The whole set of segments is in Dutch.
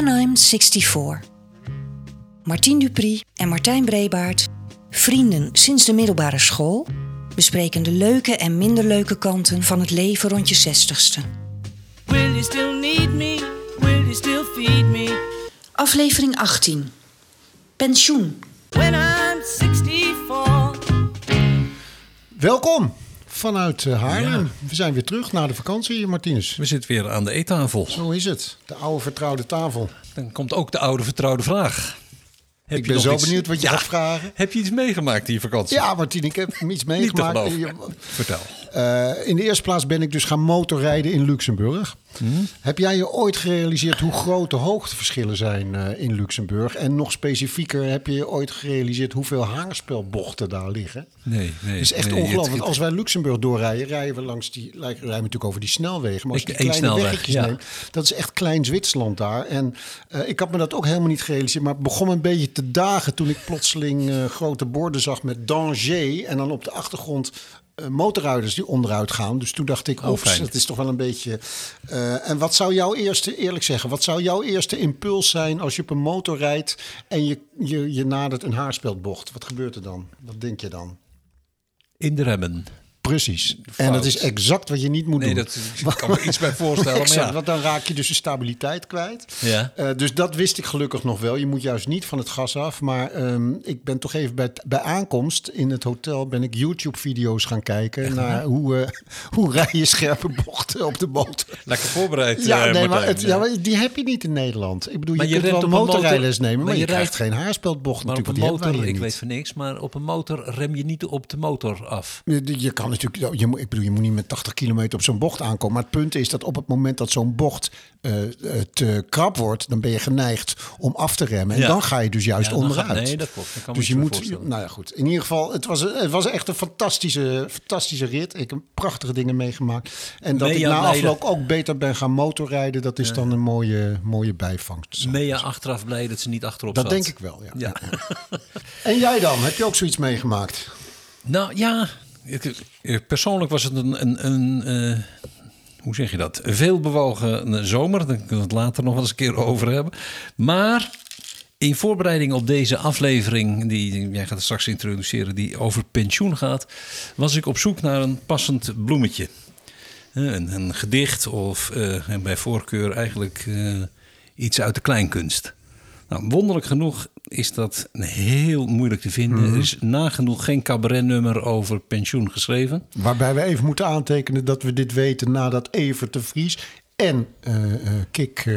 When I'm 64. Martien Dupri en Martijn Brebaert, vrienden sinds de middelbare school, bespreken de leuke en minder leuke kanten van het leven rond je 60ste. Will you still need me? Will you still feed me? Aflevering 18. Pensioen. When I'm 64. Welkom vanuit eh, Haarlem. We zijn weer terug na de vakantie, Martinus. We zitten weer aan de eettafel. Zo is het. De oude vertrouwde tafel. Dan komt ook de oude vertrouwde vraag. Heb ik ben zo iets- benieuwd wat je Ja, gaat vragen. Heb je iets meegemaakt in je vakantie? Ja, Martin, ik heb iets Niet te meegemaakt. geloven. Vertel. Eh, in de eerste plaats ben ik dus gaan motorrijden in Luxemburg. Hmm? Heb jij je ooit gerealiseerd hoe groot de hoogteverschillen zijn eh, in Luxemburg? En nog specifieker, heb je je ooit gerealiseerd hoeveel haarspelbochten daar liggen? Nee, nee. Het is echt nee, ongelooflijk. het- als wij Luxemburg doorrijden, rijden we langs die, rijden we natuurlijk over die snelwegen. Maar als je kleine snelweg, weggetjes ja. neemt, dat is echt klein Zwitserland daar. En eh, ik had me dat ook helemaal niet gerealiseerd. Maar het begon een beetje te dagen toen ik plotseling eh, grote borden zag met danger. En dan op de achtergrond eh, motorrijders die onderuit gaan. Dus toen dacht ik, Oh, oeps, fijn. dat is toch wel een beetje... eh, en wat zou jouw eerste, eerlijk zeggen, wat zou jouw eerste impuls zijn als je op een motor rijdt en je, je, je nadert een haarspeldbocht? Wat gebeurt er dan? Wat denk je dan? In de remmen. Precies. En dat is exact wat je niet moet Nee, doen. dat ik kan me iets bij voorstellen. Maar Exact, ja. want dan raak je dus de stabiliteit kwijt. Ja. Eh, dus dat wist ik gelukkig nog wel. Je moet juist niet van het gas af. Maar ehm, ik ben toch even bij, bij aankomst in het hotel... ben ik YouTube-video's gaan kijken... naar hoe, eh, hoe rij je scherpe bochten op de motor. Lekker voorbereid, Ja, eh, nee, maar, het, ja, maar die heb je niet in Nederland. Ik bedoel, Maar je, je kunt wel motorrijles motor- nemen... maar, maar je, je krijgt rijdt- geen haarspeldbocht Maar op een motor, ik weet van niks, maar op een motor rem je niet op de motor af. Je, je kan natuurlijk, je, moet- ik bedoel, je moet niet met 80 kilometer op zo'n bocht aankomen. Maar het punt is dat op het moment dat zo'n bocht eh, eh, te krap wordt, dan ben je geneigd om af te remmen. En Ja. dan ga je dus juist Ja, onderuit. nee, dat klopt. Dat kan dus je moet, nou ja, goed. In ieder geval, het was, het was echt een fantastische, fantastische rit. Ik heb prachtige dingen meegemaakt. En dat ik na afloop ook beter ben gaan motorrijden, dat is dan een mooie, mooie bijvangst. Mea achteraf blij dat ze niet achterop Dat zat. denk ik wel. Ja. En jij dan? Heb je ook zoiets meegemaakt? Nou ja, persoonlijk was het een, een, een eh, hoe zeg je dat? Een veel bewogen zomer. Daar kunnen we het later nog wel eens een keer over hebben. Maar in voorbereiding op deze aflevering, die jij gaat straks introduceren, die over pensioen gaat, was ik op zoek naar een passend bloemetje. Eh, Een, een gedicht of en bij voorkeur eigenlijk iets uit de kleinkunst. Nou, wonderlijk genoeg is dat heel moeilijk te vinden. Er is nagenoeg geen cabaretnummer over pensioen geschreven. Waarbij we even moeten aantekenen dat we dit weten nadat Evert de Vries en eh, Kik, eh,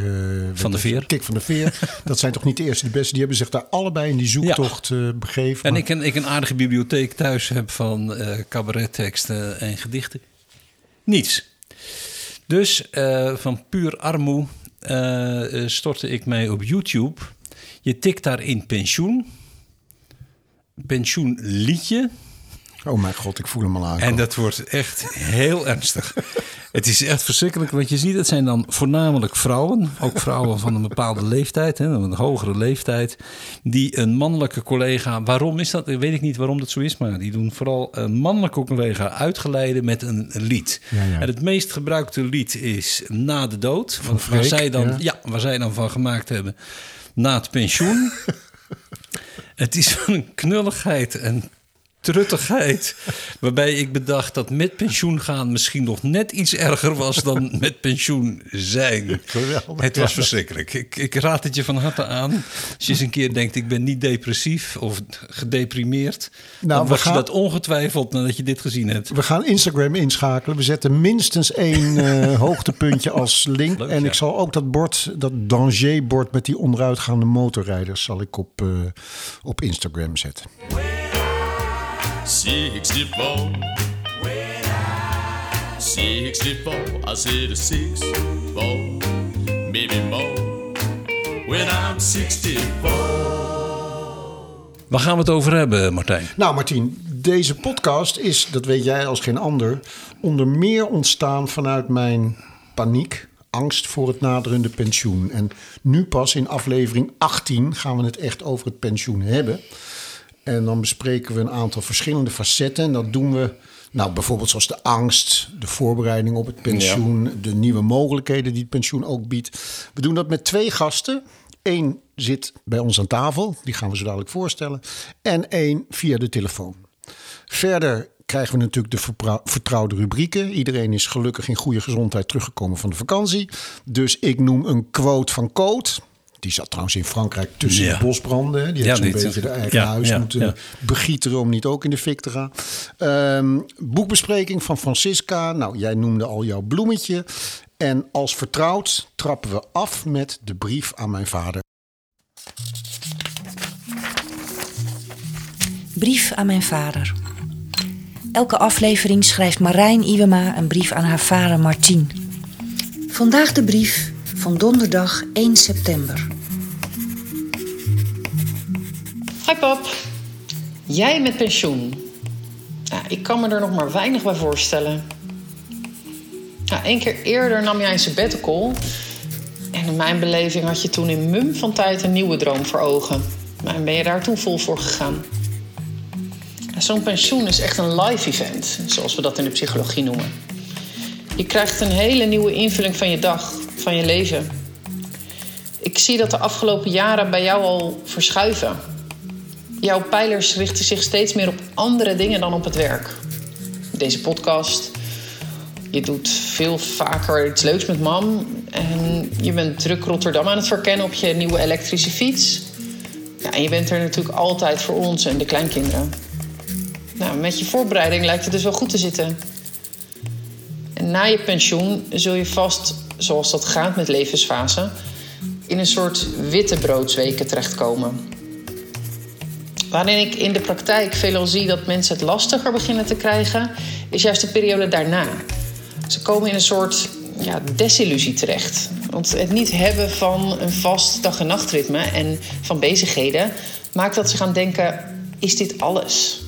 Van de Veer. Kik van de Veer. dat zijn toch niet de eerste, de beste. Die hebben zich daar allebei in die zoektocht eh, begeven. En Maar- ik een, ik een aardige bibliotheek thuis heb van cabaretteksten en gedichten. Niets. Dus van puur armoe stortte ik mij op YouTube. Je tikt daar in pensioen. Pensioenliedje. Oh mijn god, ik voel hem al aan. En dat wordt echt heel ernstig. Het is echt verschrikkelijk. Wat je ziet, het zijn dan voornamelijk vrouwen. Ook vrouwen van een bepaalde leeftijd, hè, een hogere leeftijd. Die een mannelijke collega. Waarom is dat? Weet ik niet waarom dat zo is. Maar die doen vooral een mannelijke collega uitgeleiden met een, een lied. Ja, ja. En het meest gebruikte lied is Na de Dood. Van waar, Freek, zij dan, ja. ja, waar zij dan van gemaakt hebben. Na het pensioen. Het is van een knulligheid en truttigheid. Waarbij ik bedacht dat met pensioen gaan misschien nog net iets erger was dan met pensioen zijn. Geweldig, Het was ja. verschrikkelijk. Ik, ik raad het je van harte aan. Als je eens een keer denkt, ik ben niet depressief of gedeprimeerd. Nou, dan was gaan- je dat ongetwijfeld nadat je dit gezien hebt. We gaan Instagram inschakelen. We zetten minstens één eh, hoogtepuntje als link. Leuk, en ja. ik zal ook dat bord, dat danger-bord met die onderuitgaande motorrijders, zal ik op, eh, op Instagram zetten. 64. 64, I said a 64, maybe more. When I'm 64. Waar gaan we het over hebben, Martijn? Nou, Martien, deze podcast is, dat weet jij als geen ander, onder meer ontstaan vanuit mijn paniek, angst voor het naderende pensioen. En nu pas in aflevering 18 gaan we het echt over het pensioen hebben. En dan bespreken we een aantal verschillende facetten. En dat doen we, nou, bijvoorbeeld zoals de angst, de voorbereiding op het pensioen, de nieuwe mogelijkheden die het pensioen ook biedt. We doen dat met twee gasten. Eén zit bij ons aan tafel, die gaan we zo dadelijk voorstellen. En één via de telefoon. Verder krijgen we natuurlijk de vertrouwde rubrieken. Iedereen is gelukkig in goede gezondheid teruggekomen van de vakantie. Dus ik noem een quote van Coot. Die zat trouwens in Frankrijk tussen Ja. de bosbranden. hè. Die Ja, heeft zo'n die- beetje de eigen ja, huis ja, moeten ja. begieteren om niet ook in de fik te gaan. Ehm, boekbespreking van Francisca. Nou, jij noemde al jouw bloemetje. En als vertrouwd trappen we af met de brief aan mijn vader. Brief aan mijn vader. Elke aflevering schrijft Marijn Iwema een brief aan haar vader Martien. Vandaag de brief van donderdag 1 september. Hi pap, jij met pensioen. Ja, ik kan me er nog maar weinig bij voorstellen. Ja, Eén keer eerder nam jij een sabbatical. En in mijn beleving had je toen in mum van tijd een nieuwe droom voor ogen. Maar ben je daar toen vol voor gegaan? Ja, Zo'n pensioen is echt een live event, zoals we dat in de psychologie noemen. Je krijgt een hele nieuwe invulling van je dag, van je leven. Ik zie dat de afgelopen jaren bij jou al verschuiven. Jouw pijlers richten zich steeds meer op andere dingen dan op het werk. Deze podcast. Je doet veel vaker iets leuks met mam. En je bent druk Rotterdam aan het verkennen op je nieuwe elektrische fiets. Ja, en je bent er natuurlijk altijd voor ons en de kleinkinderen. Nou, met je voorbereiding lijkt het dus wel goed te zitten. En na je pensioen zul je vast, zoals dat gaat met levensfase, in een soort wittebroodsweken terechtkomen. Waarin ik in de praktijk veelal zie dat mensen het lastiger beginnen te krijgen, is juist de periode daarna. Ze komen in een soort ja, desillusie terecht. Want het niet hebben van een vast dag- en nachtritme en van bezigheden maakt dat ze gaan denken: is dit alles?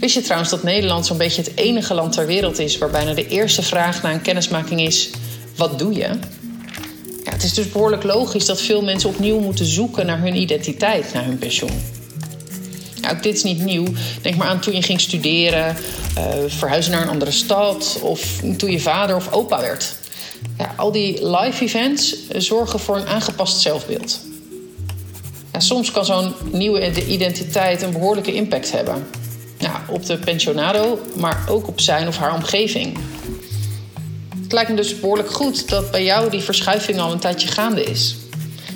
Wist je trouwens dat Nederland zo'n beetje het enige land ter wereld is waar bijna de eerste vraag na een kennismaking is: wat doe je? Ja, het is dus behoorlijk logisch dat veel mensen opnieuw moeten zoeken naar hun identiteit na hun pensioen. Ook dit is niet nieuw. Denk maar aan toen je ging studeren, eh, verhuizen naar een andere stad of toen je vader of opa werd. Ja, al die live events eh, zorgen voor een aangepast zelfbeeld. Soms kan zo'n nieuwe identiteit een behoorlijke impact hebben. Ja, op de pensionado, maar ook op zijn of haar omgeving. Het lijkt me dus behoorlijk goed dat bij jou die verschuiving al een tijdje gaande is.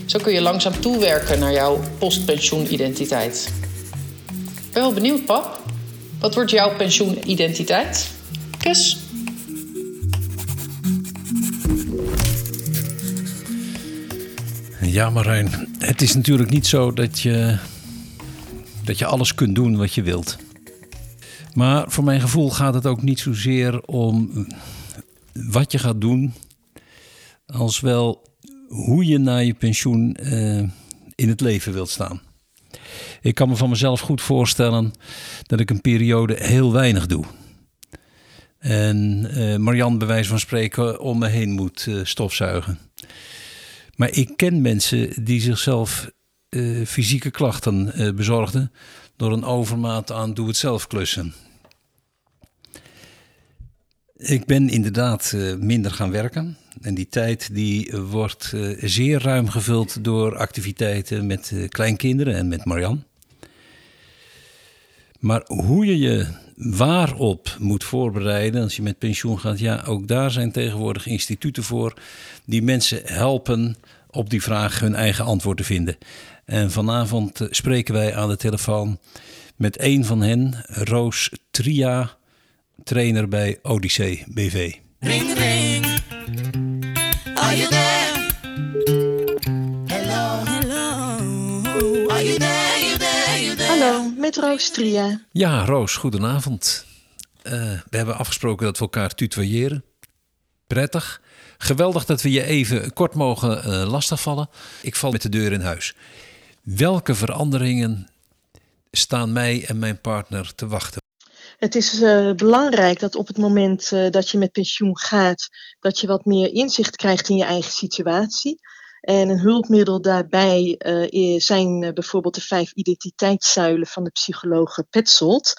Zo kun je langzaam toewerken naar jouw postpensioenidentiteit. Ben wel benieuwd, pap. Wat wordt jouw pensioenidentiteit? Kus. Ja, Marijn, het is natuurlijk niet zo dat je, dat je alles kunt doen wat je wilt. Maar voor mijn gevoel gaat het ook niet zozeer om wat je gaat doen, als wel hoe je na je pensioen eh, in het leven wilt staan. Ik kan me van mezelf goed voorstellen dat ik een periode heel weinig doe. En eh Marianne bij wijze van spreken om me heen moet eh, stofzuigen. Maar ik ken mensen die zichzelf eh, fysieke klachten bezorgden door een overmaat aan doe-het-zelf klussen. Ik ben inderdaad eh, minder gaan werken. En die tijd die eh, wordt eh, zeer ruim gevuld door activiteiten met kleinkinderen en met Marian. Maar hoe je je waarop moet voorbereiden als je met pensioen gaat, ja, ook daar zijn tegenwoordig instituten voor die mensen helpen op die vraag hun eigen antwoord te vinden. En vanavond spreken wij aan de telefoon met een van hen, Roos Tria, trainer bij Odyssee BV. Ring ring. Are you there? Hello. Hello. Are you there? You there? You there? Hallo, met Roos Tria. Ja, Roos, goedenavond. Eh, we hebben afgesproken dat we elkaar tutoyeren. Prettig. Geweldig dat we je even kort mogen eh, lastigvallen. Ik val met de deur in huis. Welke veranderingen staan mij en mijn partner te wachten? Het is eh, belangrijk dat op het moment eh, dat je met pensioen gaat, dat je wat meer inzicht krijgt in je eigen situatie. En een hulpmiddel daarbij i- zijn bijvoorbeeld de vijf identiteitszuilen van de psycholoog Petzold.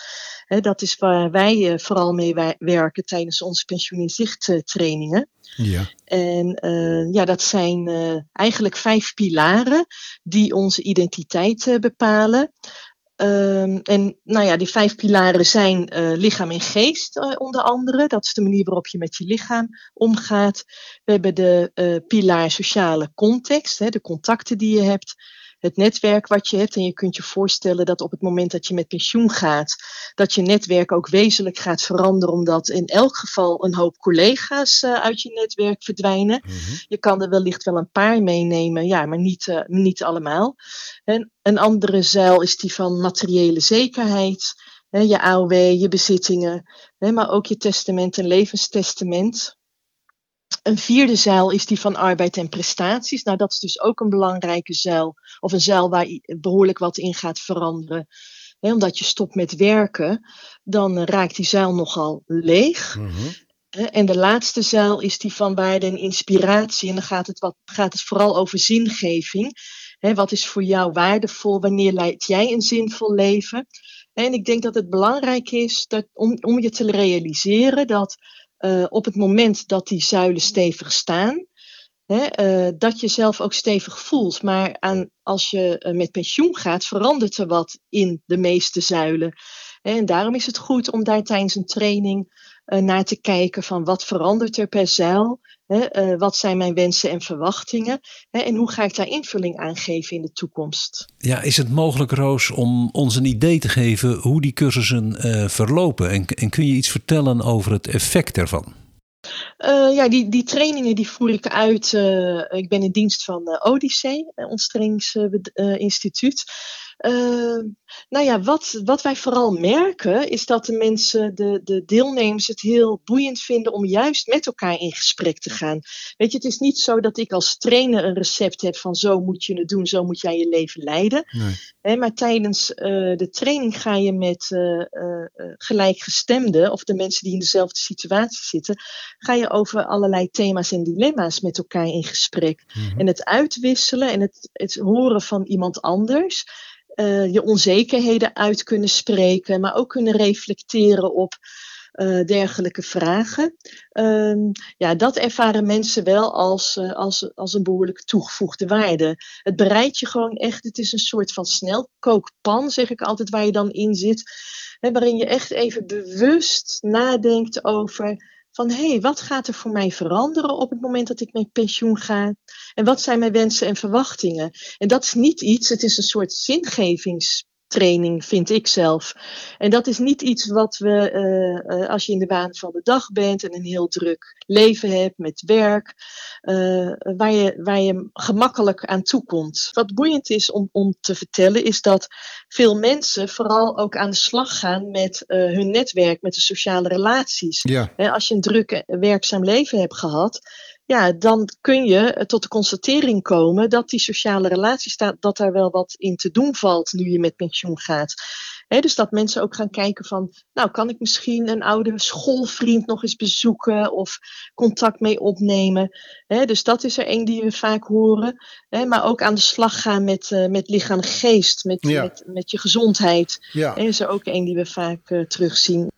Dat is waar wij vooral mee werken tijdens onze pensioen in zicht trainingen. Ja. En ja, dat zijn eigenlijk vijf pilaren die onze identiteit bepalen. Ehm, en nou ja, die vijf pilaren zijn eh, lichaam en geest eh, onder andere. Dat is de manier waarop je met je lichaam omgaat. We hebben de eh, pilaar sociale context, hè, de contacten die je hebt. Het netwerk wat je hebt. En je kunt je voorstellen dat op het moment dat je met pensioen gaat, dat je netwerk ook wezenlijk gaat veranderen. Omdat in elk geval een hoop collega's eh, uit je netwerk verdwijnen. Je kan er wellicht wel een paar meenemen, ja, maar niet, eh, niet allemaal. En een andere zuil is die van materiële zekerheid. Hè, je AOW, je bezittingen, hè, maar ook je testament en levenstestament. Een vierde zuil is die van arbeid en prestaties. Nou, dat is dus ook een belangrijke zuil. Of een zuil waar behoorlijk wat in gaat veranderen. Omdat je stopt met werken, dan eh, raakt die zuil nogal leeg. Hè, En de laatste zuil is die van waarde en inspiratie. En dan gaat het, wat, gaat het vooral over zingeving. Wat is voor jou waardevol? Wanneer leidt jij een zinvol leven? En ik denk dat het belangrijk is dat, om, om je te realiseren dat eh, op het moment dat die zuilen stevig staan, hè, eh, dat je zelf ook stevig voelt. Maar aan, als je eh, met pensioen gaat, verandert er wat in de meeste zuilen. En daarom is het goed om daar tijdens een training naar te kijken van wat verandert er per zuil. Eh, wat zijn mijn wensen en verwachtingen? En hoe ga ik daar invulling aan geven in de toekomst? Ja, is het mogelijk, Roos, om ons een idee te geven hoe die cursussen eh, verlopen? En, en kun je iets vertellen over het effect ervan? Eh, ja, die, die trainingen die voer ik uit. ik ben in dienst van eh, Odyssee, ons trainingsinstituut. Nou ja, wat, wat wij vooral merken is dat de mensen, de, de deelnemers, het heel boeiend vinden om juist met elkaar in gesprek te gaan. Weet je, het is niet zo dat ik als trainer een recept heb van zo moet je het doen, zo moet jij je leven leiden. Nee. Maar tijdens eh, de training ga je met eh, gelijkgestemden, of de mensen die in dezelfde situatie zitten, ga je over allerlei thema's en dilemma's met elkaar in gesprek. En het uitwisselen en het, het horen van iemand anders, eh, je onzekerheden uit kunnen spreken, maar ook kunnen reflecteren op eh, dergelijke vragen. Ehm, ja, dat ervaren mensen wel als, eh, als, als een behoorlijk toegevoegde waarde. Het bereidt je gewoon echt, het is een soort van snelkookpan, zeg ik altijd, waar je dan in zit. Hè, waarin je echt even bewust nadenkt over van hé, hey, wat gaat er voor mij veranderen op het moment dat ik met pensioen ga? En wat zijn mijn wensen en verwachtingen? En dat is niet iets, het is een soort zingevingstraining, vind ik zelf. En dat is niet iets wat we, eh, eh, als je in de baan van de dag bent en een heel druk leven hebt met werk, eh, waar, je, waar je gemakkelijk aan toekomt. Wat boeiend is om, om te vertellen, is dat veel mensen vooral ook aan de slag gaan met hun netwerk, met de sociale relaties. Ja. Als je een druk werkzaam leven hebt gehad, ja, dan kun je eh, tot de constatering komen dat die sociale relaties, dat, dat daar wel wat in te doen valt nu je met pensioen gaat. Dus dat mensen ook gaan kijken van, nou kan ik misschien een oude schoolvriend nog eens bezoeken of contact mee opnemen. Dus dat is er één die we vaak horen. Maar ook aan de slag gaan met, eh, met lichaam en geest, met, Ja. met, met je gezondheid. Ja. Is er ook één die we vaak eh, terugzien.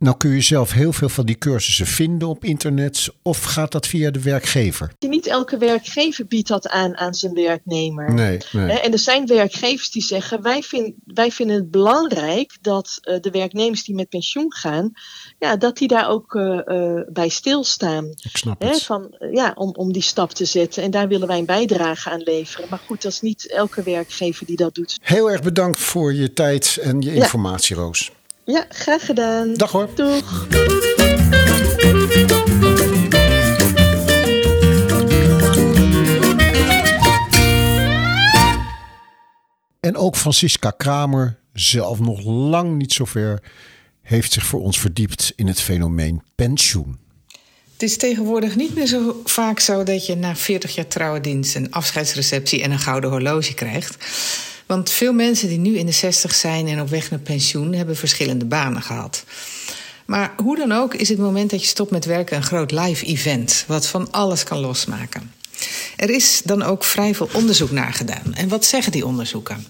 Nou kun je zelf heel veel van die cursussen vinden op internet of gaat dat via de werkgever? Niet elke werkgever biedt dat aan aan zijn werknemer. Nee, nee. En er zijn werkgevers die zeggen: wij, vind, wij vinden het belangrijk dat eh, de werknemers die met pensioen gaan, ja, dat die daar ook eh, eh, bij stilstaan. Ik snap Hè, het. van, ja, om, om die stap te zetten. En daar willen wij een bijdrage aan leveren. Maar goed, dat is niet elke werkgever die dat doet. Heel erg bedankt voor je tijd en je Ja. informatie, Roos. Ja, graag gedaan. Dag hoor. Doeg. En ook Francisca Kramer, zelf nog lang niet zo ver, heeft zich voor ons verdiept in het fenomeen pensioen. Het is tegenwoordig niet meer zo vaak zo dat je na 40 jaar trouwdienst een afscheidsreceptie en een gouden horloge krijgt. Want veel mensen die nu in de 60 zijn en op weg naar pensioen hebben verschillende banen gehad. Maar hoe dan ook is het moment dat je stopt met werken een groot live event, wat van alles kan losmaken. Er is dan ook vrij veel onderzoek naar gedaan. En wat zeggen die onderzoeken?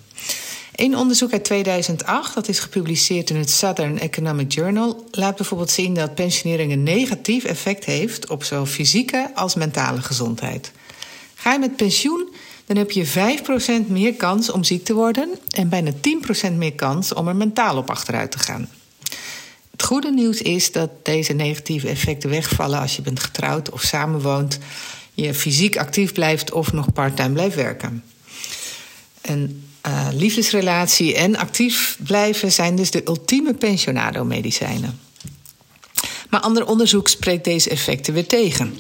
Een onderzoek uit 2008, dat is gepubliceerd in het Southern Economic Journal, laat bijvoorbeeld zien dat pensionering een negatief effect heeft op zowel fysieke als mentale gezondheid. Ga je met pensioen, dan heb je 5% meer kans om ziek te worden en bijna 10% meer kans om er mentaal op achteruit te gaan. Het goede nieuws is dat deze negatieve effecten wegvallen als je bent getrouwd of samenwoont, je fysiek actief blijft of nog parttime blijft werken. Een uh, liefdesrelatie en actief blijven zijn dus de ultieme pensionado-medicijnen. Maar ander onderzoek spreekt deze effecten weer tegen.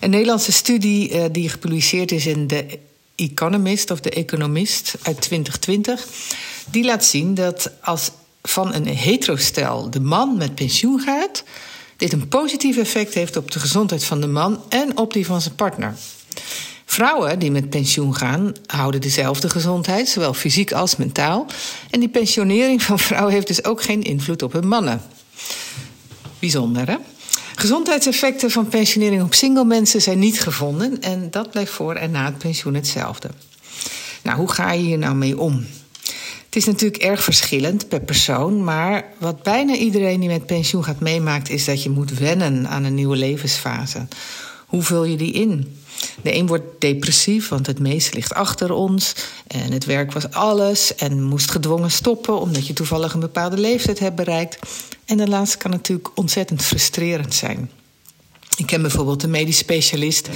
Een Nederlandse studie uh, die gepubliceerd is in de Economist of de Economist uit 2020, die laat zien dat als van een heterostel de man met pensioen gaat, dit een positief effect heeft op de gezondheid van de man en op die van zijn partner. Vrouwen die met pensioen gaan, houden dezelfde gezondheid, zowel fysiek als mentaal. En die pensionering van vrouwen heeft dus ook geen invloed op hun mannen. Bijzonder, hè? Gezondheidseffecten van pensionering op single mensen zijn niet gevonden en dat blijft voor en na het pensioen hetzelfde. Nou, hoe ga je hier nou mee om? Het is natuurlijk erg verschillend per persoon, maar wat bijna iedereen die met pensioen gaat meemaakt, is dat je moet wennen aan een nieuwe levensfase. Hoe vul je die in? De een wordt depressief, want het meeste ligt achter ons. En het werk was alles en moest gedwongen stoppen omdat je toevallig een bepaalde leeftijd hebt bereikt. En laatste kan natuurlijk ontzettend frustrerend zijn. Ik ken bijvoorbeeld een medisch specialist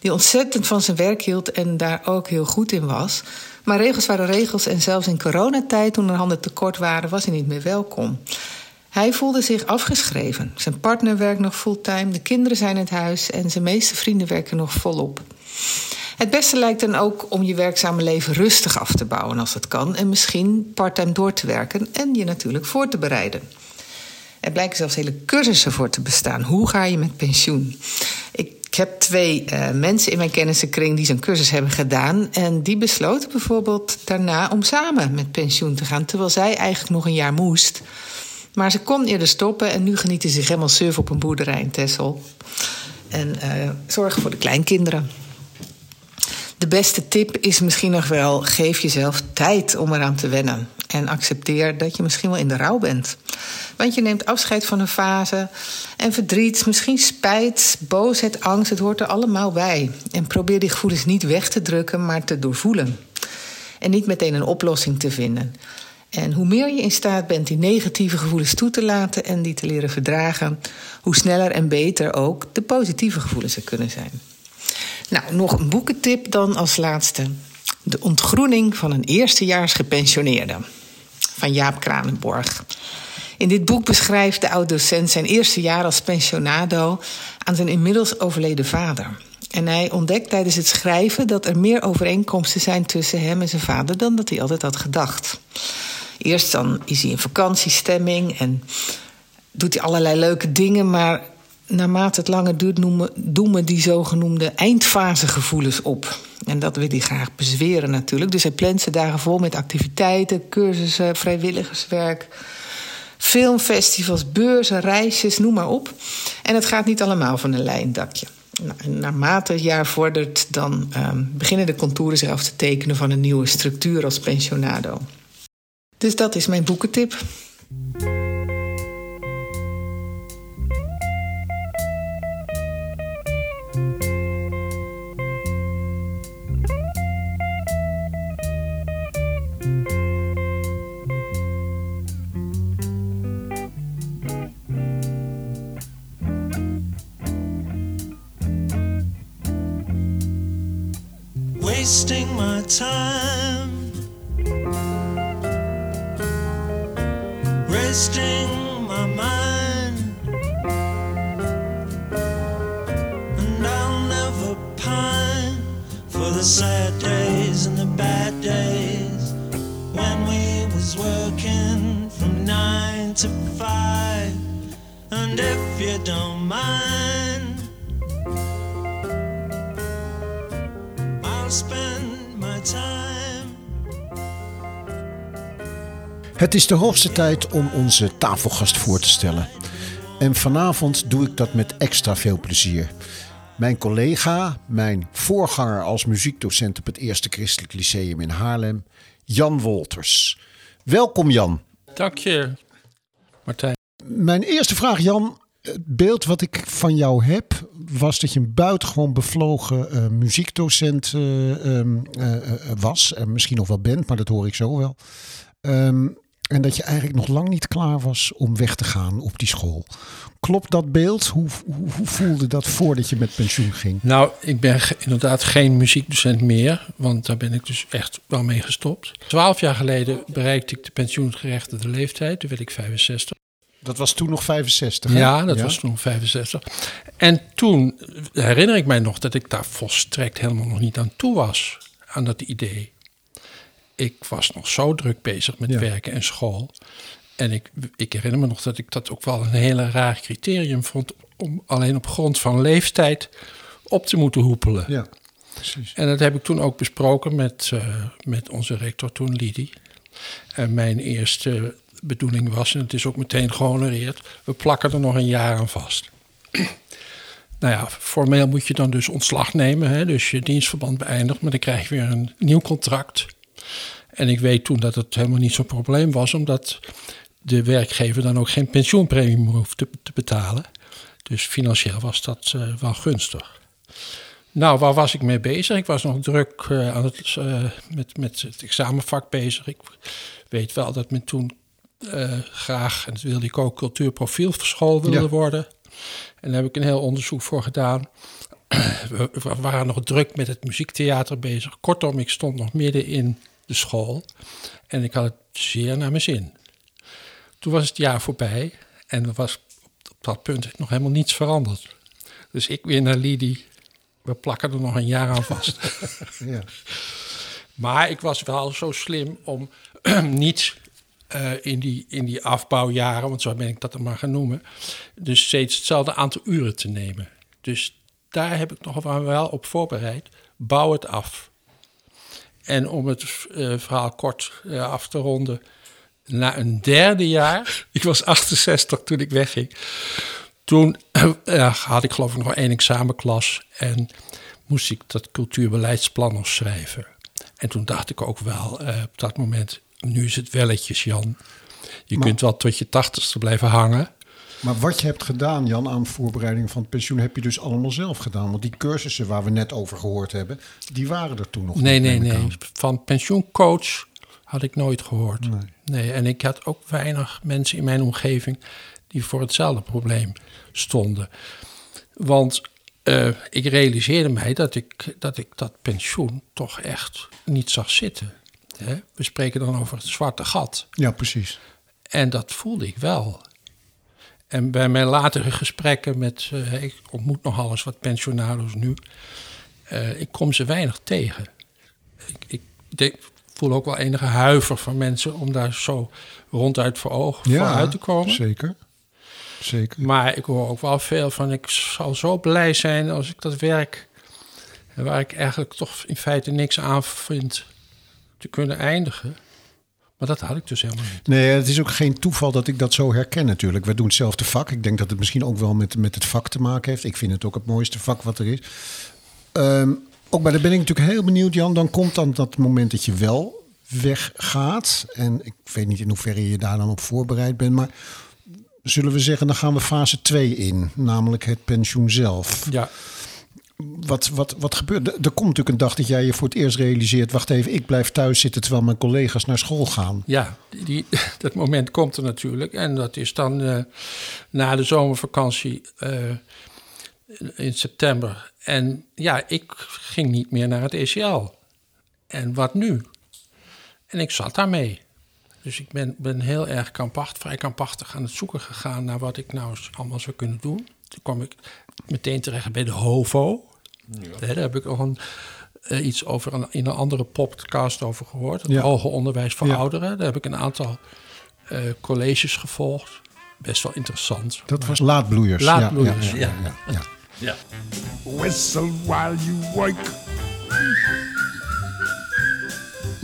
die ontzettend van zijn werk hield en daar ook heel goed in was. Maar regels waren regels en zelfs in coronatijd, toen er handen tekort waren, was hij niet meer welkom. Hij voelde zich afgeschreven. Zijn partner werkt nog fulltime, de kinderen zijn in het huis en zijn meeste vrienden werken nog volop. Het beste lijkt dan ook om je werkzame leven rustig af te bouwen als het kan en misschien parttime door te werken en je natuurlijk voor te bereiden. Er blijken zelfs hele cursussen voor te bestaan. Hoe ga je met pensioen? Ik heb twee uh, mensen in mijn kennissenkring die zo'n cursus hebben gedaan. En die besloten bijvoorbeeld daarna om samen met pensioen te gaan. Terwijl zij eigenlijk nog een jaar moest. Maar ze kon eerder stoppen en nu genieten ze zich helemaal surf op een boerderij in Texel. En uh, zorgen voor de kleinkinderen. De beste tip is misschien nog wel: geef jezelf tijd om eraan te wennen. En accepteer dat je misschien wel in de rouw bent. Want je neemt afscheid van een fase. En verdriet, misschien spijt, boosheid, angst, het hoort er allemaal bij. En probeer die gevoelens niet weg te drukken, maar te doorvoelen. En niet meteen een oplossing te vinden. En hoe meer je in staat bent die negatieve gevoelens toe te laten en die te leren verdragen, hoe sneller en beter ook de positieve gevoelens er kunnen zijn. Nou, nog een boekentip dan als laatste. De ontgroening van een eerstejaars gepensioneerde van Jaap Kranenborg. In dit boek beschrijft de oud-docent zijn eerste jaar als pensionado aan zijn inmiddels overleden vader. En hij ontdekt tijdens het schrijven dat er meer overeenkomsten zijn tussen hem en zijn vader dan dat hij altijd had gedacht. Eerst dan is hij in vakantiestemming en doet hij allerlei leuke dingen, maar naarmate het langer duurt noemen, doemen die zogenoemde eindfasegevoelens op. En dat wil hij graag bezweren natuurlijk. Dus hij plant zijn dagen vol met activiteiten, cursussen, vrijwilligerswerk, filmfestivals, beurzen, reisjes, noem maar op. En het gaat niet allemaal van een lijndakje. Nou, naarmate het jaar vordert, dan um, beginnen de contouren zich af te tekenen van een nieuwe structuur als pensionado. Dus dat is mijn boekentip. Wasting my time, resting my mind, and I'll never pine for the sad days and the bad days. When we was working from nine to five, and if you don't mind. Het is de hoogste tijd om onze tafelgast voor te stellen. En vanavond doe ik dat met extra veel plezier. Mijn collega, mijn voorganger als muziekdocent op het Eerste Christelijk Lyceum in Haarlem, Jan Wolters. Welkom Jan. Dank je, Martijn. Mijn eerste vraag Jan, het beeld wat ik van jou heb was dat je een buitengewoon bevlogen eh, muziekdocent eh, ehm, eh, was. En misschien nog wel bent, maar dat hoor ik zo wel. Ehm, en dat je eigenlijk nog lang niet klaar was om weg te gaan op die school. Klopt dat beeld? Hoe, hoe, voelde dat voordat je met pensioen ging? Nou, ik ben inderdaad geen muziekdocent meer, want daar ben ik dus echt wel mee gestopt. Twaalf jaar geleden bereikte ik de pensioengerechtigde leeftijd, toen werd ik 65. Dat was toen nog 65. hè? Ja, dat was toen 65. En toen herinner ik mij nog dat ik daar volstrekt helemaal nog niet aan toe was, aan dat idee. Ik was nog zo druk bezig met Ja. werken en school. En ik, ik herinner me nog dat ik dat ook wel een hele raar criterium vond om alleen op grond van leeftijd op te moeten hoepelen. Ja, precies. En dat heb ik toen ook besproken met, eh, met onze rector toen, Lidie. En mijn eerste bedoeling was, en het is ook meteen gehonoreerd... we plakken er nog een jaar aan vast. nou ja, formeel moet je dan dus ontslag nemen. Hè, dus je dienstverband beëindigt, maar dan krijg je weer een nieuw contract. En ik weet toen dat het helemaal niet zo'n probleem was... omdat de werkgever dan ook geen pensioenpremie hoeft te, te betalen. Dus financieel was dat eh, wel gunstig. Nou, waar was ik mee bezig? Ik was nog druk eh, aan het, eh, met, met het examenvak bezig. Ik weet wel dat men toen eh, graag, en dat wilde ik ook, cultuurprofielschool wilde Ja. worden. En daar heb ik een heel onderzoek voor gedaan. We, we waren nog druk met het muziektheater bezig. Kortom, ik stond nog midden in de school. En ik had het zeer naar mijn zin. Toen was het jaar voorbij. En er was op dat punt nog helemaal niets veranderd. Dus ik weer naar Lidie. We plakken er nog een jaar aan vast. Ja. Maar ik was wel zo slim om niet eh, in, die, in die afbouwjaren, want zo ben ik dat er maar gaan noemen, dus steeds hetzelfde aantal uren te nemen. Dus daar heb ik nog wel op voorbereid. Bouw het af. En om het eh, verhaal kort eh, af te ronden, na een derde jaar, ik was 68 toen ik wegging, toen had ik geloof ik nog één examenklas en moest ik dat cultuurbeleidsplan nog schrijven. En toen dacht ik ook wel op dat moment, nu is het welletjes Jan. Je Maar- kunt wel tot je tachtigste blijven hangen. Maar wat je hebt gedaan, Jan, aan voorbereiding van het pensioen, heb je dus allemaal zelf gedaan. Want die cursussen waar we net over gehoord hebben, die waren er toen nog Nee, niet. nee, nee. aan. Van pensioencoach had ik nooit gehoord. Nee. Nee. en ik had ook weinig mensen in mijn omgeving die voor hetzelfde probleem stonden. Want eh, ik realiseerde mij dat ik, dat ik dat pensioen toch echt niet zag zitten. Hè? We spreken dan over het zwarte gat. Ja, precies. En dat voelde ik wel. En bij mijn latere gesprekken met, eh, ik ontmoet nogal eens wat pensionados nu, eh, ik kom ze weinig tegen. Ik, ik denk, voel ook wel enige huiver van mensen om daar zo ronduit voor ogen voor uit te komen. Zeker. Zeker. Maar ik hoor ook wel veel van, ik zal zo blij zijn als ik dat werk, waar ik eigenlijk toch in feite niks aan vind, te kunnen eindigen. Maar dat had ik dus helemaal niet. Nee, het is ook geen toeval dat ik dat zo herken natuurlijk. We doen hetzelfde vak. Ik denk dat het misschien ook wel met, met het vak te maken heeft. Ik vind het ook het mooiste vak wat er is. Ehm, ook maar daar ben ik natuurlijk heel benieuwd, Jan. Dan komt dan dat moment dat je wel weggaat. En ik weet niet in hoeverre je daar dan op voorbereid bent. Maar zullen we zeggen, dan gaan we fase 2 in. Namelijk het pensioen zelf. Ja, Wat, wat, wat gebeurt er? Er komt natuurlijk een dag dat jij je voor het eerst realiseert... wacht even, ik blijf thuis zitten terwijl mijn collega's naar school gaan. Ja, die, dat moment komt er natuurlijk. En dat is dan eh, na de zomervakantie eh, in september. En ja, ik ging niet meer naar het ECL. En wat nu? En ik zat daarmee. Dus ik ben, ben heel erg kampacht, vrij kampachtig aan het zoeken gegaan... naar wat ik nou allemaal zou kunnen doen. Toen kwam ik meteen terecht bij de HOVO. Hè, Daar heb ik nog een, eh, iets over een, in een andere podcast over gehoord. Het Ja. hoger onderwijs voor Ja. ouderen. Daar heb ik een aantal eh, colleges gevolgd. Best wel interessant. Dat was laadbloeiers. Laadbloeiers, ja. ja. ja, ja, ja. Whistle while you work.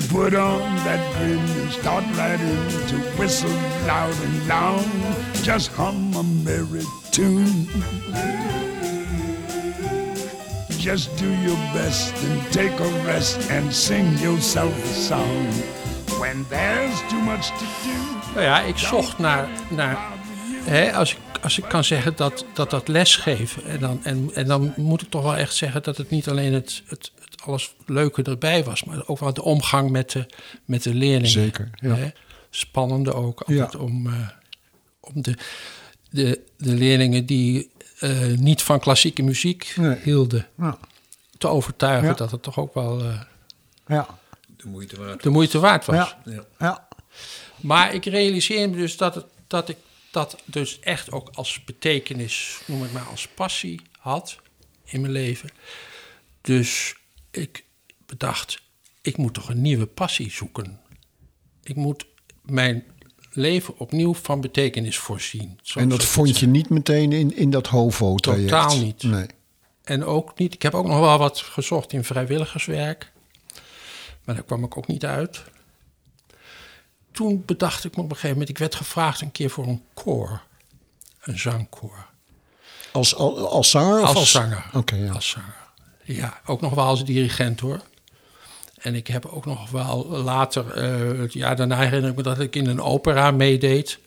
Put on that grin and start right in to whistle loud and long. Just hum a merry tune. Just do your best and take a rest and sing yourself a song. When there's too much to do. Nou ja, ik zocht naar, naar hè, als, ik, als ik kan zeggen dat dat, dat lesgeven. En dan, en, en dan moet ik toch wel echt zeggen dat het niet alleen het, het, het alles leuke erbij was, maar ook wel de omgang met de, met de leerlingen. Zeker, ja. Hè. Spannende ook altijd Ja. om, eh, om de, de, de leerlingen die eh, niet van klassieke muziek Nee. hielden Ja. te overtuigen Ja. dat het toch ook wel eh, Ja. De moeite waard. de moeite waard was. Ja. Ja. Ja. Maar ik realiseer me dus dat, het, dat ik dat dus echt ook als betekenis, noem het maar als passie had in mijn leven. Dus ik bedacht, ik moet toch een nieuwe passie zoeken. Ik moet mijn leven opnieuw van betekenis voorzien. En dat vond je niet meteen in, in dat HOVO-traject? Totaal niet. Nee. En ook niet, ik heb ook nog wel wat gezocht in vrijwilligerswerk. Maar daar kwam ik ook niet uit. Toen bedacht ik me op een gegeven moment, ik werd gevraagd een keer voor een koor. Een zangkoor. Als, als, als zanger? Of Als zanger. Oké, ja. Als zanger. Ja, ook nog wel als dirigent hoor. En ik heb ook nog wel later, eh, het jaar daarna herinner ik me dat ik in een opera meedeed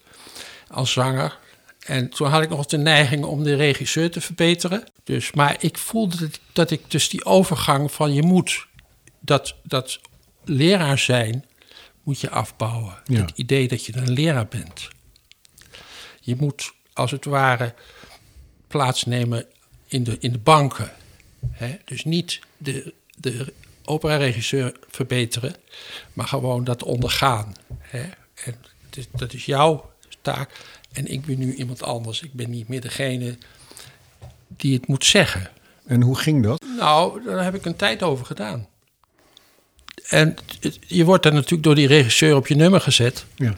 als zanger. En toen had ik nog de neiging om de regisseur te verbeteren. Dus, maar ik voelde dat ik, dat ik dus die overgang van je moet dat, dat leraar zijn, moet je afbouwen. Ja. Het idee dat je een leraar bent. Je moet als het ware plaatsnemen in de, in de banken. Hè? Dus niet de, de opera-regisseur verbeteren, maar gewoon dat ondergaan. Hè? En is- dat is jouw taak. En ik ben nu iemand anders. Ik ben niet meer degene die het moet zeggen. En hoe ging dat? Nou, daar heb ik een tijd over gedaan. En het- je wordt dan natuurlijk door die regisseur op je nummer gezet. Ja.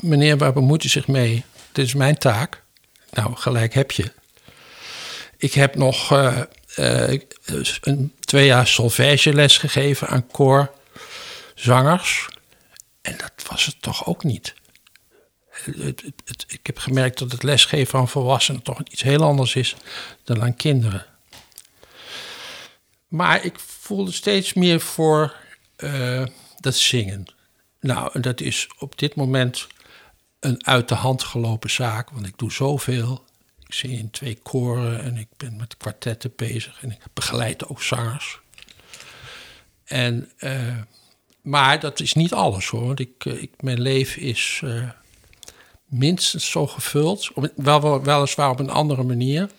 Meneer, waar bemoeit u zich mee? Dit is mijn taak. Nou, gelijk heb je. Ik heb nog eh, een twee jaar solfègeles gegeven aan koorzangers. En dat was het toch ook niet. Ik heb gemerkt dat het lesgeven aan volwassenen toch iets heel anders is dan aan kinderen. Maar ik voelde steeds meer voor eh, dat zingen. Nou, dat is op dit moment een uit de hand gelopen zaak, want ik doe zoveel. Ik zing in twee koren en ik ben met kwartetten bezig en ik begeleid ook zangers. En, eh, maar dat is niet alles hoor, want ik, eh, ik, mijn leven is eh, minstens zo gevuld, wel, wel, weliswaar op een andere manier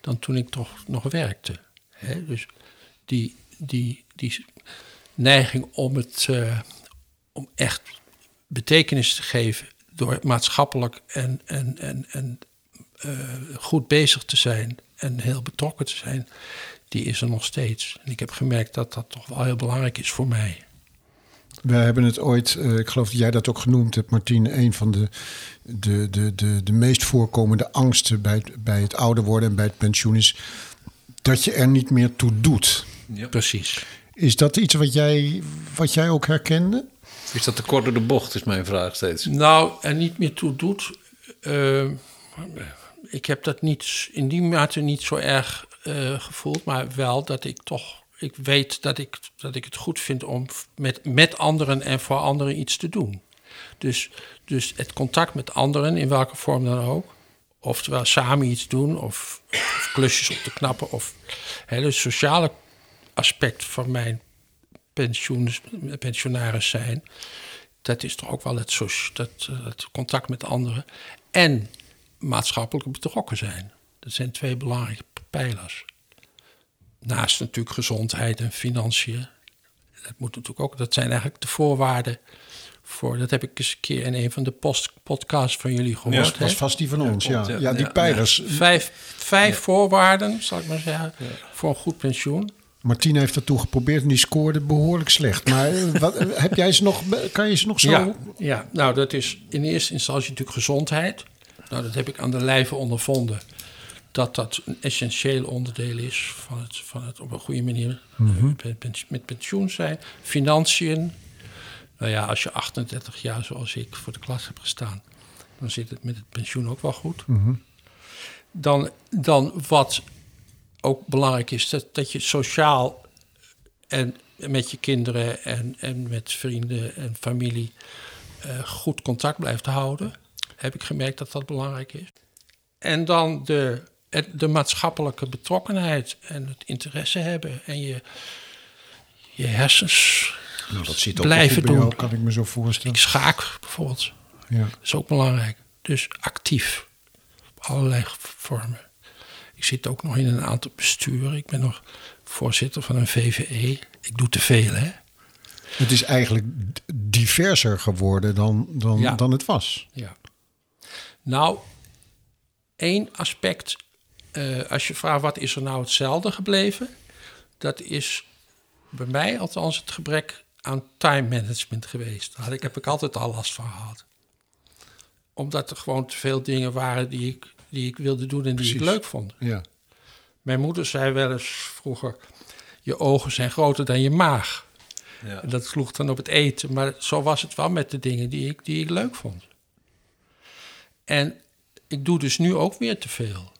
dan toen ik toch nog werkte. Hè? Dus die, die, die neiging om, het, om echt betekenis te geven door maatschappelijk en, en, en, en eh, goed bezig te zijn en heel betrokken te zijn, die is er nog steeds. En ik heb gemerkt dat dat toch wel heel belangrijk is voor mij. We hebben het ooit, eh, ik geloof dat jij dat ook genoemd hebt, Martine, een van de, de, de, de, de meest voorkomende angsten bij het, bij het ouder worden en bij het pensioen is dat je er niet meer toe doet. Ja. Precies. Is dat iets wat jij, wat jij ook herkende? Is dat te kort door de bocht, is mijn vraag steeds. Nou, er niet meer toe doet. eh, ik heb dat niet in die mate niet zo erg eh, gevoeld, maar wel dat ik toch. Ik weet dat ik, dat ik het goed vind om met, met anderen en voor anderen iets te doen. Dus, dus het contact met anderen, in welke vorm dan ook. Oftewel samen iets doen of, klusjes op te knappen. Of het sociale aspect van mijn pensioens, pensionaris zijn. Dat is toch ook wel het, dat, eh, het contact met anderen. En maatschappelijk betrokken zijn. Dat zijn twee belangrijke pijlers. Naast natuurlijk gezondheid en financiën. Dat, moet natuurlijk ook, dat zijn eigenlijk de voorwaarden voor. Dat heb ik eens een keer in een van de post, podcasts van jullie gehoord. Dat was vast die van ons, ja. Ja, ja. die Ja, pijlers. Vijf, vijf voorwaarden, zal ik maar zeggen, voor een goed pensioen. Martine heeft dat toen geprobeerd en die scoorde behoorlijk slecht. Maar eh, wat, eh, heb jij ze nog, kan je ze nog zo? Ja, ja, nou dat is in eerste instantie natuurlijk gezondheid. Nou, dat heb ik aan de lijve ondervonden. Dat dat een essentieel onderdeel is van het, van het op een goede manier Mhm. met pen- met pensioen zijn. Financiën. Nou ja, als je 38 jaar zoals ik voor de klas heb gestaan, dan zit het met het pensioen ook wel goed. Mhm. Dan, dan wat ook belangrijk is dat, dat je sociaal en met je kinderen en, en met vrienden en familie eh, goed contact blijft houden. Heb ik gemerkt dat dat belangrijk is. En dan de, de maatschappelijke betrokkenheid en het interesse hebben en je, je hersens Nou, dat zit ook blijven doen. jou, kan ik me zo voorstellen. Ik schaak bijvoorbeeld. Ja. Dat is ook belangrijk. Dus actief. Op allerlei vormen. Ik zit ook nog in een aantal besturen. Ik ben nog voorzitter van een VVE. Ik doe te veel, hè? Het is eigenlijk diverser geworden dan, dan, Ja. dan het was. Ja. Nou, één aspect. eh, als je vraagt wat is er nou hetzelfde gebleven. Dat is bij mij althans het gebrek aan time management geweest. Daar heb ik altijd al last van gehad. Omdat er gewoon te veel dingen waren die ik, die ik wilde doen en die ik leuk vond. Ja. Mijn moeder zei wel eens vroeger: Je ogen zijn groter dan je maag. Ja. En dat sloeg dan op het eten. Maar zo was het wel met de dingen die ik, die ik leuk vond. En ik doe dus nu ook weer te veel.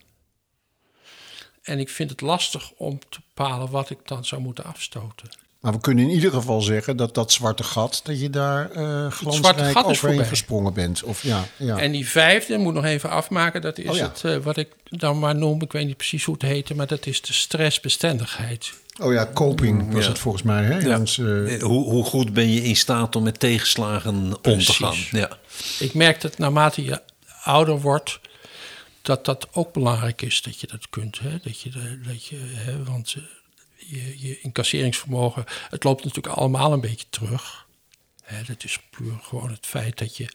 En ik vind het lastig om te bepalen wat ik dan zou moeten afstoten. Maar we kunnen in ieder geval zeggen dat dat zwarte gat, dat je daar eh zwarte glansrijk gat is overheen gesprongen bent. Of ja, ja. En die vijfde, moet nog even afmaken, dat is Oh ja. het eh, wat ik dan maar noem. Ik weet niet precies hoe het heette, maar dat is de stressbestendigheid. Oh ja, coping was Ja. het volgens mij. Hè? Ja. Ons, eh, Hoe, hoe goed ben je in staat om met tegenslagen om te gaan? Ja. Ik merk dat naarmate je ouder wordt, dat dat ook belangrijk is dat je dat kunt. Hè? Dat je, dat je, hè? Want eh, je, je incasseringsvermogen, het loopt natuurlijk allemaal een beetje terug. Hè? Dat is puur gewoon het feit dat je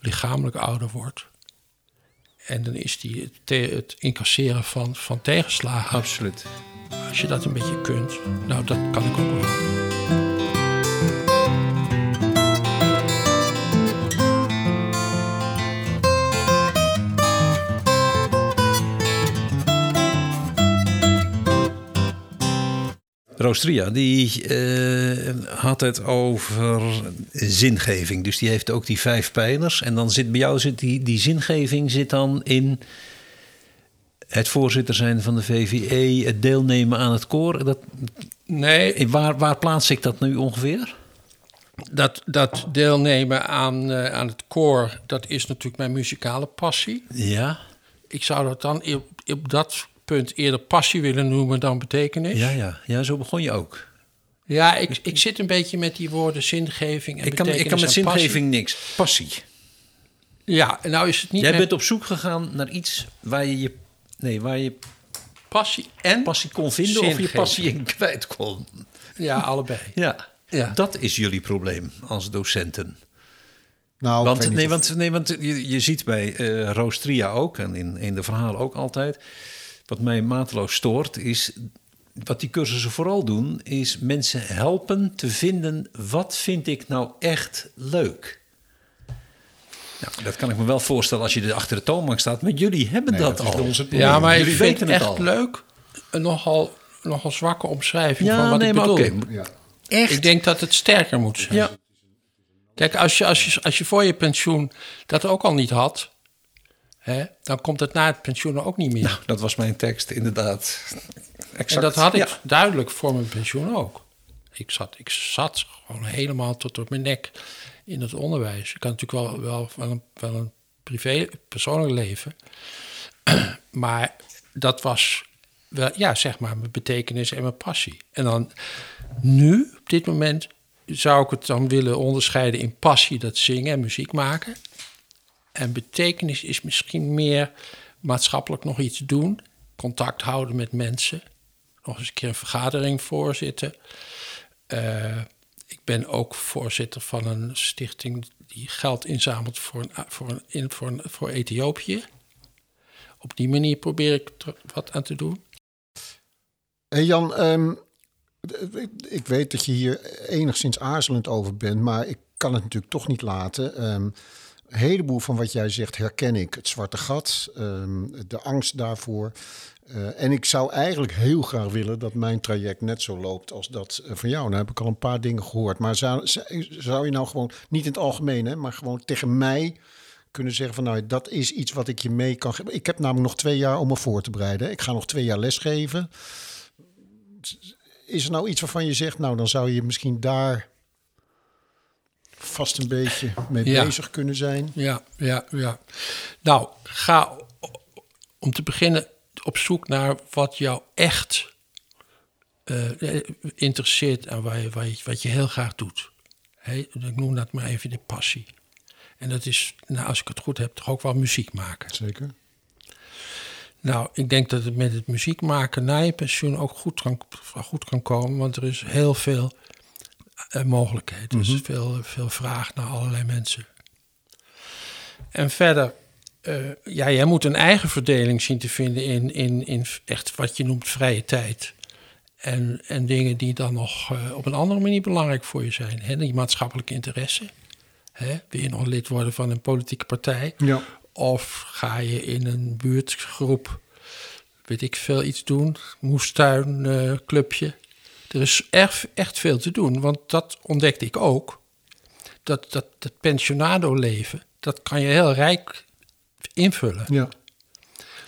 lichamelijk ouder wordt. En dan is die, het, het incasseren van, van tegenslagen. Absoluut. Als je dat een beetje kunt, nou dat kan ik ook wel. Roostria, die eh, had het over zingeving. Dus die heeft ook die vijf pijlers. En dan zit bij jou zit die, die zingeving zit dan in het voorzitter zijn van de VVE, het deelnemen aan het koor. Dat, Nee, waar, waar plaats ik dat nu ongeveer? dat, dat deelnemen aan, eh, aan het koor, dat is natuurlijk mijn muzikale passie. Ja, Ik zou dat dan op, op dat punt eerder passie willen noemen dan betekenis. ja, ja, ja zo begon je ook. Ja, ik, ik zit een beetje met die woorden zingeving en Ik kan, ik kan met en passie. zingeving niks. Passie. Ja, en nou is het niet Jij met bent op zoek gegaan naar iets waar je je, nee, waar je passie en... passie kon vinden of je passie in kwijt kon. Ja, allebei. Ja. Ja. dat is jullie probleem als docenten. nou, Want, nee, of- want, nee, want je, je ziet bij eh Roostria ook, en in, in de verhalen ook altijd... wat mij mateloos stoort, is... wat die cursussen vooral doen... is mensen helpen te vinden... wat vind ik nou echt leuk? Nou, dat kan ik me wel voorstellen als je er achter de toonbank staat... maar jullie hebben Nee, dat, al. Ja, maar Jullie weten het echt al. leuk. Een nogal, nogal zwakke omschrijving Ja, van wat nee, ik maar bedoel. oké. ja. Echt? Ik denk dat het sterker moet zijn. Ja. Kijk, als je, als, je, als je voor je pensioen dat ook al niet had... Hè, dan komt het na het pensioen ook niet meer. Nou, dat was mijn tekst, inderdaad. Exact. en dat had ik Ja. duidelijk voor mijn pensioen ook. Ik zat, ik zat gewoon helemaal tot op mijn nek in het onderwijs. Ik had natuurlijk wel, wel, wel, een, wel een privé, persoonlijk leven. maar dat was wel, ja, zeg maar, mijn betekenis en mijn passie. En dan nu, op dit moment, zou ik het dan willen onderscheiden in passie, dat zingen en muziek maken. En betekenis is misschien meer maatschappelijk nog iets doen, contact houden met mensen, nog eens een keer een vergadering voorzitten. Eh, ik ben ook voorzitter van een stichting die geld inzamelt voor, een, voor, een, in, voor, een, voor Ethiopië. Op die manier probeer ik er wat aan te doen. Hey Jan, ehm, ik- weet dat je hier enigszins aarzelend over bent, maar ik kan het natuurlijk toch niet laten. Ehm, heleboel van wat jij zegt herken ik. Het zwarte gat, ehm, de angst daarvoor. Eh, en ik zou eigenlijk heel graag willen dat mijn traject net zo loopt als dat eh, van jou. Nou heb ik al een paar dingen gehoord. Maar zou, zou zou je nou gewoon, niet in het algemeen, hè, maar gewoon tegen mij kunnen zeggen van nou, dat is iets wat ik je mee kan geven. Ik heb namelijk nog twee jaar om me voor te bereiden. Ik ga nog twee jaar lesgeven. Is er nou iets waarvan je zegt, nou dan zou je misschien daar vast een beetje mee Ja. bezig kunnen zijn? Ja, ja, ja. Nou, ga om te beginnen op zoek naar wat jou echt eh, interesseert en waar je, waar je, wat je heel graag doet. Ik noem dat maar even de passie. En dat is, nou, als ik het goed heb, toch ook wel muziek maken. Zeker. Nou, ik denk dat het met het muziek maken na je pensioen ook goed kan, goed kan komen. Want er is heel veel eh, mogelijkheid. Er is veel, veel vraag naar allerlei mensen. En verder, eh, ja, jij moet een eigen verdeling zien te vinden in, in, in echt wat je noemt vrije tijd. En, en dingen die dan nog eh, op een andere manier belangrijk voor je zijn. Hè, die maatschappelijke interesse. Hè, wil je nog lid worden van een politieke partij? Ja. Of ga je in een buurtgroep, weet ik veel, iets doen? Moestuin, eh, clubje. Er is echt, echt veel te doen, want dat ontdekte ik ook. Dat, dat, dat pensionado-leven, dat kan je heel rijk invullen. Ja.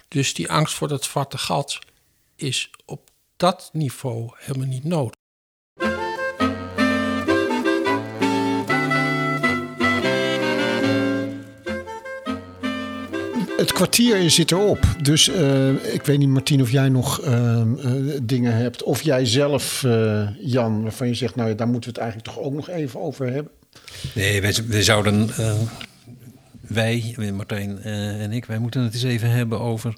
Dus die angst voor dat zwarte gat is op dat niveau helemaal niet nodig. Het kwartier zit erop. Dus eh, ik weet niet, Martien, of jij nog ehm, eh, dingen hebt. Of jij zelf, eh, Jan, waarvan je zegt, nou ja, daar moeten we het eigenlijk toch ook nog even over hebben. Nee, wij zouden, wij, Martijn en ik, wij moeten het eens even hebben over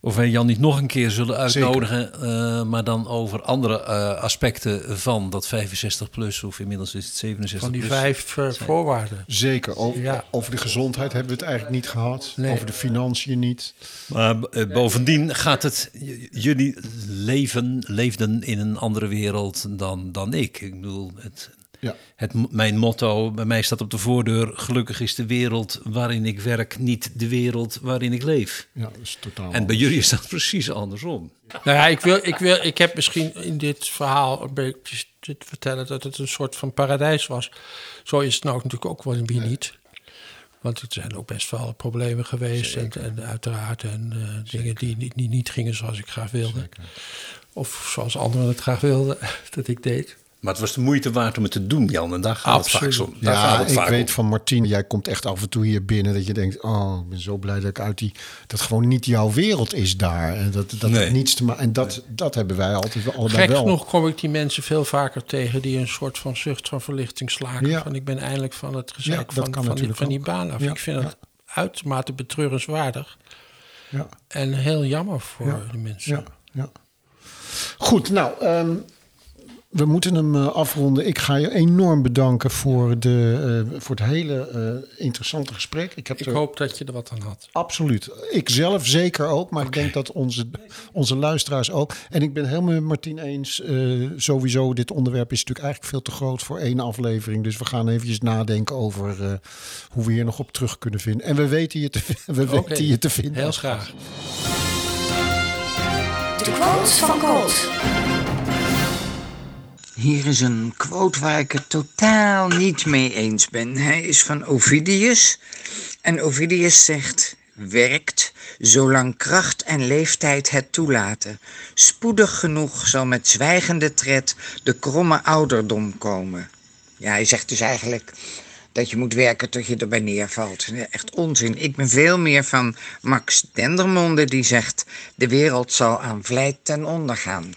of wij Jan niet nog een keer zullen uitnodigen, eh, maar dan over andere eh, aspecten van dat 65 plus, of inmiddels is het 67 Van die plus. vijf eh, voorwaarden. Zeker. Over, Ja. over de gezondheid hebben we het eigenlijk niet gehad. Nee. Over de financiën niet. Maar bovendien gaat het, jullie leven, leefden in een andere wereld dan, dan ik. Ik bedoel, het, Ja. het, mijn motto bij mij staat op de voordeur: gelukkig is de wereld waarin ik werk niet de wereld waarin ik leef. Ja, dat is totaal. En bij jullie is dat precies andersom. Nou ja, ik, wil, ik, wil, ik heb misschien in dit verhaal een beetje te vertellen dat het een soort van paradijs was. Zo is het nou natuurlijk ook wel wie niet. Want er zijn ook best wel problemen geweest en, en uiteraard en eh, dingen die niet, niet, niet gingen zoals ik graag wilde. Of zoals anderen het graag wilden dat ik deed. Maar het was de moeite waard om het te doen, Jan. En daar gaat het vaak om. Daar gaat Ja, het ik vaak weet om. van Martien, jij komt echt af en toe hier binnen dat je denkt, oh, ik ben zo blij dat ik uit die, dat gewoon niet jouw wereld is daar. En dat, dat Nee. niets te maken. En dat, dat hebben wij altijd wel allebei Gek wel. genoeg kom ik die mensen veel vaker tegen die een soort van zucht van verlichting slaken. Ja. Van ik ben eindelijk van het Ja, gezeik dat van, van, die, van baan af. Ja, Ik vind ja. het uitermate betreurenswaardig Ja, en heel jammer voor Ja, die mensen. ja, ja. Goed, nou, ehm, we moeten hem eh, afronden. Ik ga je enorm bedanken voor, de, eh, voor het hele eh, interessante gesprek. Ik heb Ik er hoop dat je er wat aan had. Absoluut. Ik zelf zeker ook, maar ik denk dat onze, onze luisteraars ook. En ik ben helemaal met Martien eens. eh, sowieso, dit onderwerp is natuurlijk eigenlijk veel te groot voor één aflevering. Dus we gaan eventjes nadenken over eh, hoe we hier nog op terug kunnen vinden. En we weten je te, we weten je te vinden. Heel graag. De quote van Colt. Hier is een quote waar ik het totaal niet mee eens ben. Hij is van Ovidius. En Ovidius zegt: Werkt zolang kracht en leeftijd het toelaten. Spoedig genoeg zal met zwijgende tred de kromme ouderdom komen. Ja, hij zegt dus eigenlijk dat je moet werken tot je erbij neervalt. Echt onzin. Ik ben veel meer van Max Dendermonde die zegt: De wereld zal aan vlijt ten onder gaan.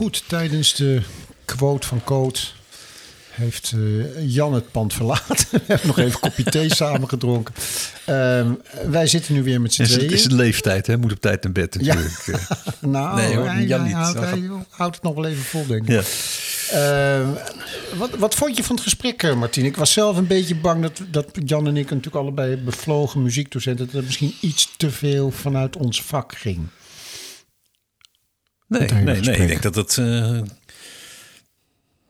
Goed, tijdens de quote van Coot heeft eh, Jan het pand verlaten. We hebben nog even een kopje thee samen gedronken. Ehm, wij zitten nu weer met z'n tweeën. het is een leeftijd, hè? Moet op tijd naar bed Ja. natuurlijk. eh. Nou, Nee, hoor, hij, Jan niet. houdt, hij het nog wel even vol, denk ik. Ja. Ehm, wat, wat vond je van het gesprek, eh, Martien? Ik was zelf een beetje bang dat, dat Jan en ik natuurlijk allebei bevlogen muziekdocenten... dat het misschien iets te veel vanuit ons vak ging. Nee, nee, nee. Ik denk dat het. eh,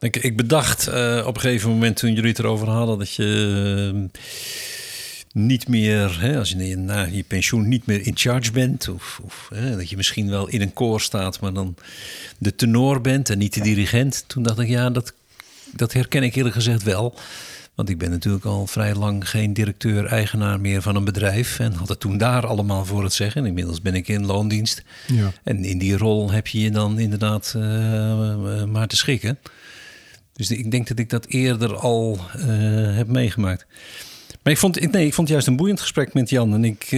ik, ik bedacht eh, op een gegeven moment toen jullie het erover hadden dat je. niet meer, hè, als je na je pensioen niet meer in charge bent. Of, of hè, dat je misschien wel in een koor staat, maar dan de tenor bent en niet de dirigent. Toen dacht ik, ja, dat, dat herken ik eerlijk gezegd wel. Want ik ben natuurlijk al vrij lang geen directeur-eigenaar meer van een bedrijf. En had het toen daar allemaal voor het zeggen. Inmiddels ben ik in loondienst. Ja. En in die rol heb je je dan inderdaad eh, eh, maar te schikken. Dus ik denk dat ik dat eerder al eh, heb meegemaakt. Maar ik vond, nee, ik vond het juist een boeiend gesprek met Jan. En ik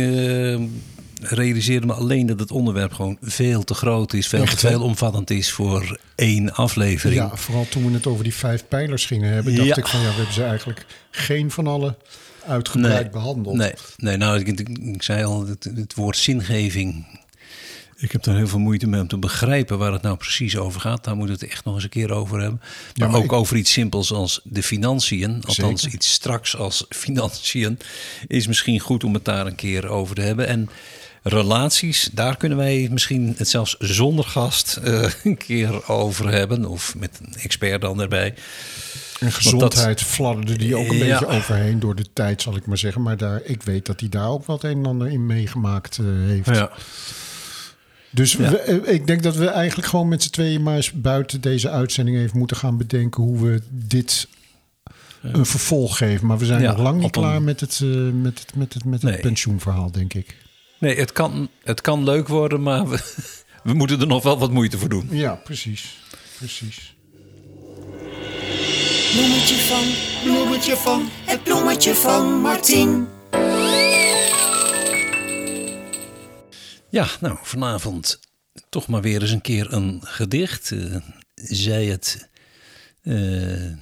realiseerde me alleen dat het onderwerp gewoon veel te groot is. Veel te veel omvattend is voor één aflevering. Ja, vooral toen we het over die vijf pijlers gingen hebben, dacht Ja. ik van ja, we hebben ze eigenlijk geen van alle uitgebreid Nee, behandeld. Nee, nee nou, ik, ik, ik zei al, het, het woord zingeving. Ik heb daar heel veel moeite mee om te begrijpen waar het nou precies over gaat. Daar moeten we het echt nog eens een keer over hebben. Maar, maar ook ik- over iets simpels als de financiën. Althans, Zeker. iets straks als financiën. Is misschien goed om het daar een keer over te hebben. En relaties, daar kunnen wij misschien het zelfs zonder gast eh, een keer over hebben. Of met een expert dan erbij. En gezondheid fladderde die ook een Ja. beetje overheen door de tijd, zal ik maar zeggen. Maar daar, ik weet dat hij daar ook wat een en ander in meegemaakt eh, heeft. Ja. Dus Ja. we- eh, ik denk dat we eigenlijk gewoon met z'n tweeën maar eens buiten deze uitzending even moeten gaan bedenken hoe we dit een vervolg geven. Maar we zijn nog lang niet klaar met het, met het, met het, met het Nee. pensioenverhaal, denk ik. Nee, het kan, het kan leuk worden, maar we, we moeten er nog wel wat moeite voor doen. Ja, precies. Precies. Bloemetje van, bloemetje van, het bloemetje van Martin. Ja, nou, vanavond toch maar weer eens een keer een gedicht. eh, zij het eh,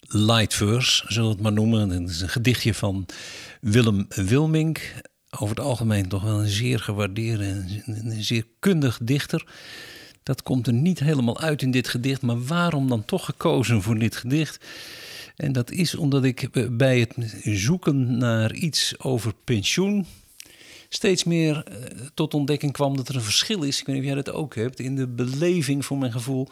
light verse, zullen we het maar noemen. Het is een gedichtje van Willem Wilmink. Over het algemeen toch wel een zeer gewaardeerde en een zeer kundig dichter. Dat komt er niet helemaal uit in dit gedicht, maar waarom dan toch gekozen voor dit gedicht? En dat is omdat ik bij het zoeken naar iets over pensioen steeds meer eh, tot ontdekking kwam dat er een verschil is. Ik weet niet of jij dat ook hebt. In de beleving, voor mijn gevoel,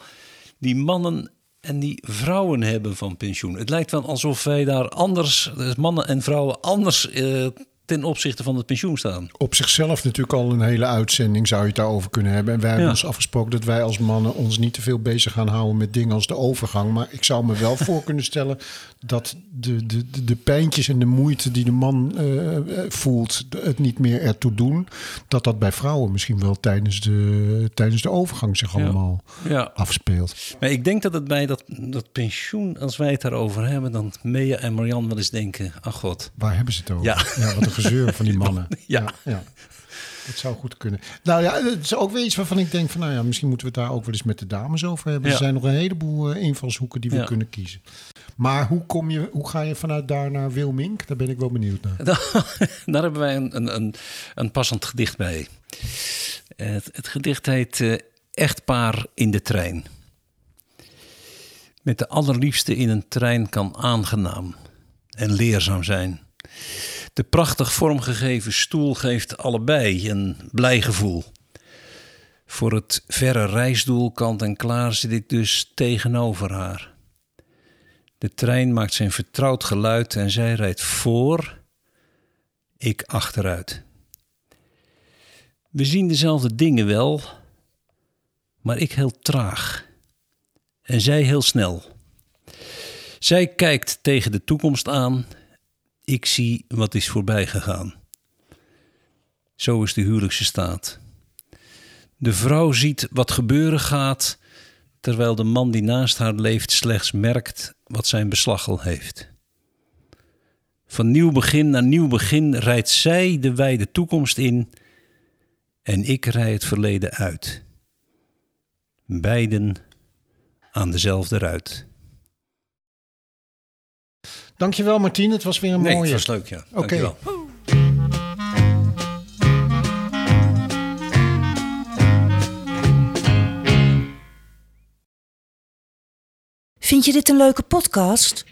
die mannen en die vrouwen hebben van pensioen. Het lijkt wel alsof wij daar anders, dus mannen en vrouwen anders eh, ten opzichte van het pensioen staan. Op zichzelf natuurlijk al een hele uitzending zou je het daarover kunnen hebben. En wij hebben Ja. ons afgesproken dat wij als mannen ons niet te veel bezig gaan houden met dingen als de overgang. Maar ik zou me wel voor kunnen stellen dat de, de, de, de pijntjes en de moeite die de man eh, eh, voelt, het niet meer ertoe doen, dat dat bij vrouwen misschien wel tijdens de, tijdens de overgang zich allemaal Ja. afspeelt. Maar ik denk dat het bij dat, dat pensioen, als wij het daarover hebben, dan Mea en Marian wel eens denken: ach god. Waar hebben ze het over? Ja. wat een gezeur van die mannen. Ja. ja. Dat zou goed kunnen. Nou ja, het is ook weer iets waarvan ik denk van, nou ja, misschien moeten we het daar ook wel eens met de dames over hebben. Ja. Er zijn nog een heleboel eh, invalshoeken die we Ja. kunnen kiezen. Maar hoe, kom je, hoe ga je vanuit daar naar Wilmink? Daar ben ik wel benieuwd naar. Daar hebben wij een, een, een, een passend gedicht bij. Het, het gedicht heet eh, Echtpaar in de trein. Met de allerliefste in een trein kan aangenaam en leerzaam zijn. De prachtig vormgegeven stoel geeft allebei een blij gevoel. Voor het verre reisdoel kant en klaar zit ik dus tegenover haar. De trein maakt zijn vertrouwd geluid en zij rijdt voor, ik achteruit. We zien dezelfde dingen wel, maar ik heel traag en zij heel snel. Zij kijkt tegen de toekomst aan, ik zie wat is voorbij gegaan. Zo is de huwelijkse staat. De vrouw ziet wat gebeuren gaat, terwijl de man die naast haar leeft slechts merkt wat zijn beslag al heeft. Van nieuw begin naar nieuw begin rijdt zij de wijde toekomst in en ik rij het verleden uit. Beiden aan dezelfde ruit. Dankjewel Martien, het was weer een Nee, mooie. het was leuk, ja. Oké. Dankjewel. Vind je dit een leuke podcast?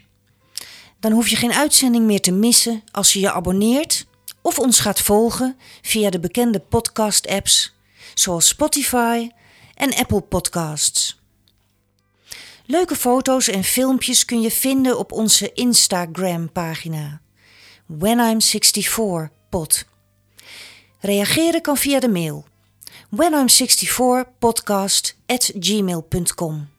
Dan hoef je geen uitzending meer te missen als je je abonneert of ons gaat volgen via de bekende podcast-apps zoals Spotify en Apple Podcasts. Leuke foto's en filmpjes kun je vinden op onze Instagram-pagina. When I'm 64 pod. Reageren kan via de mail when I'm 64 podcast at gmail.com.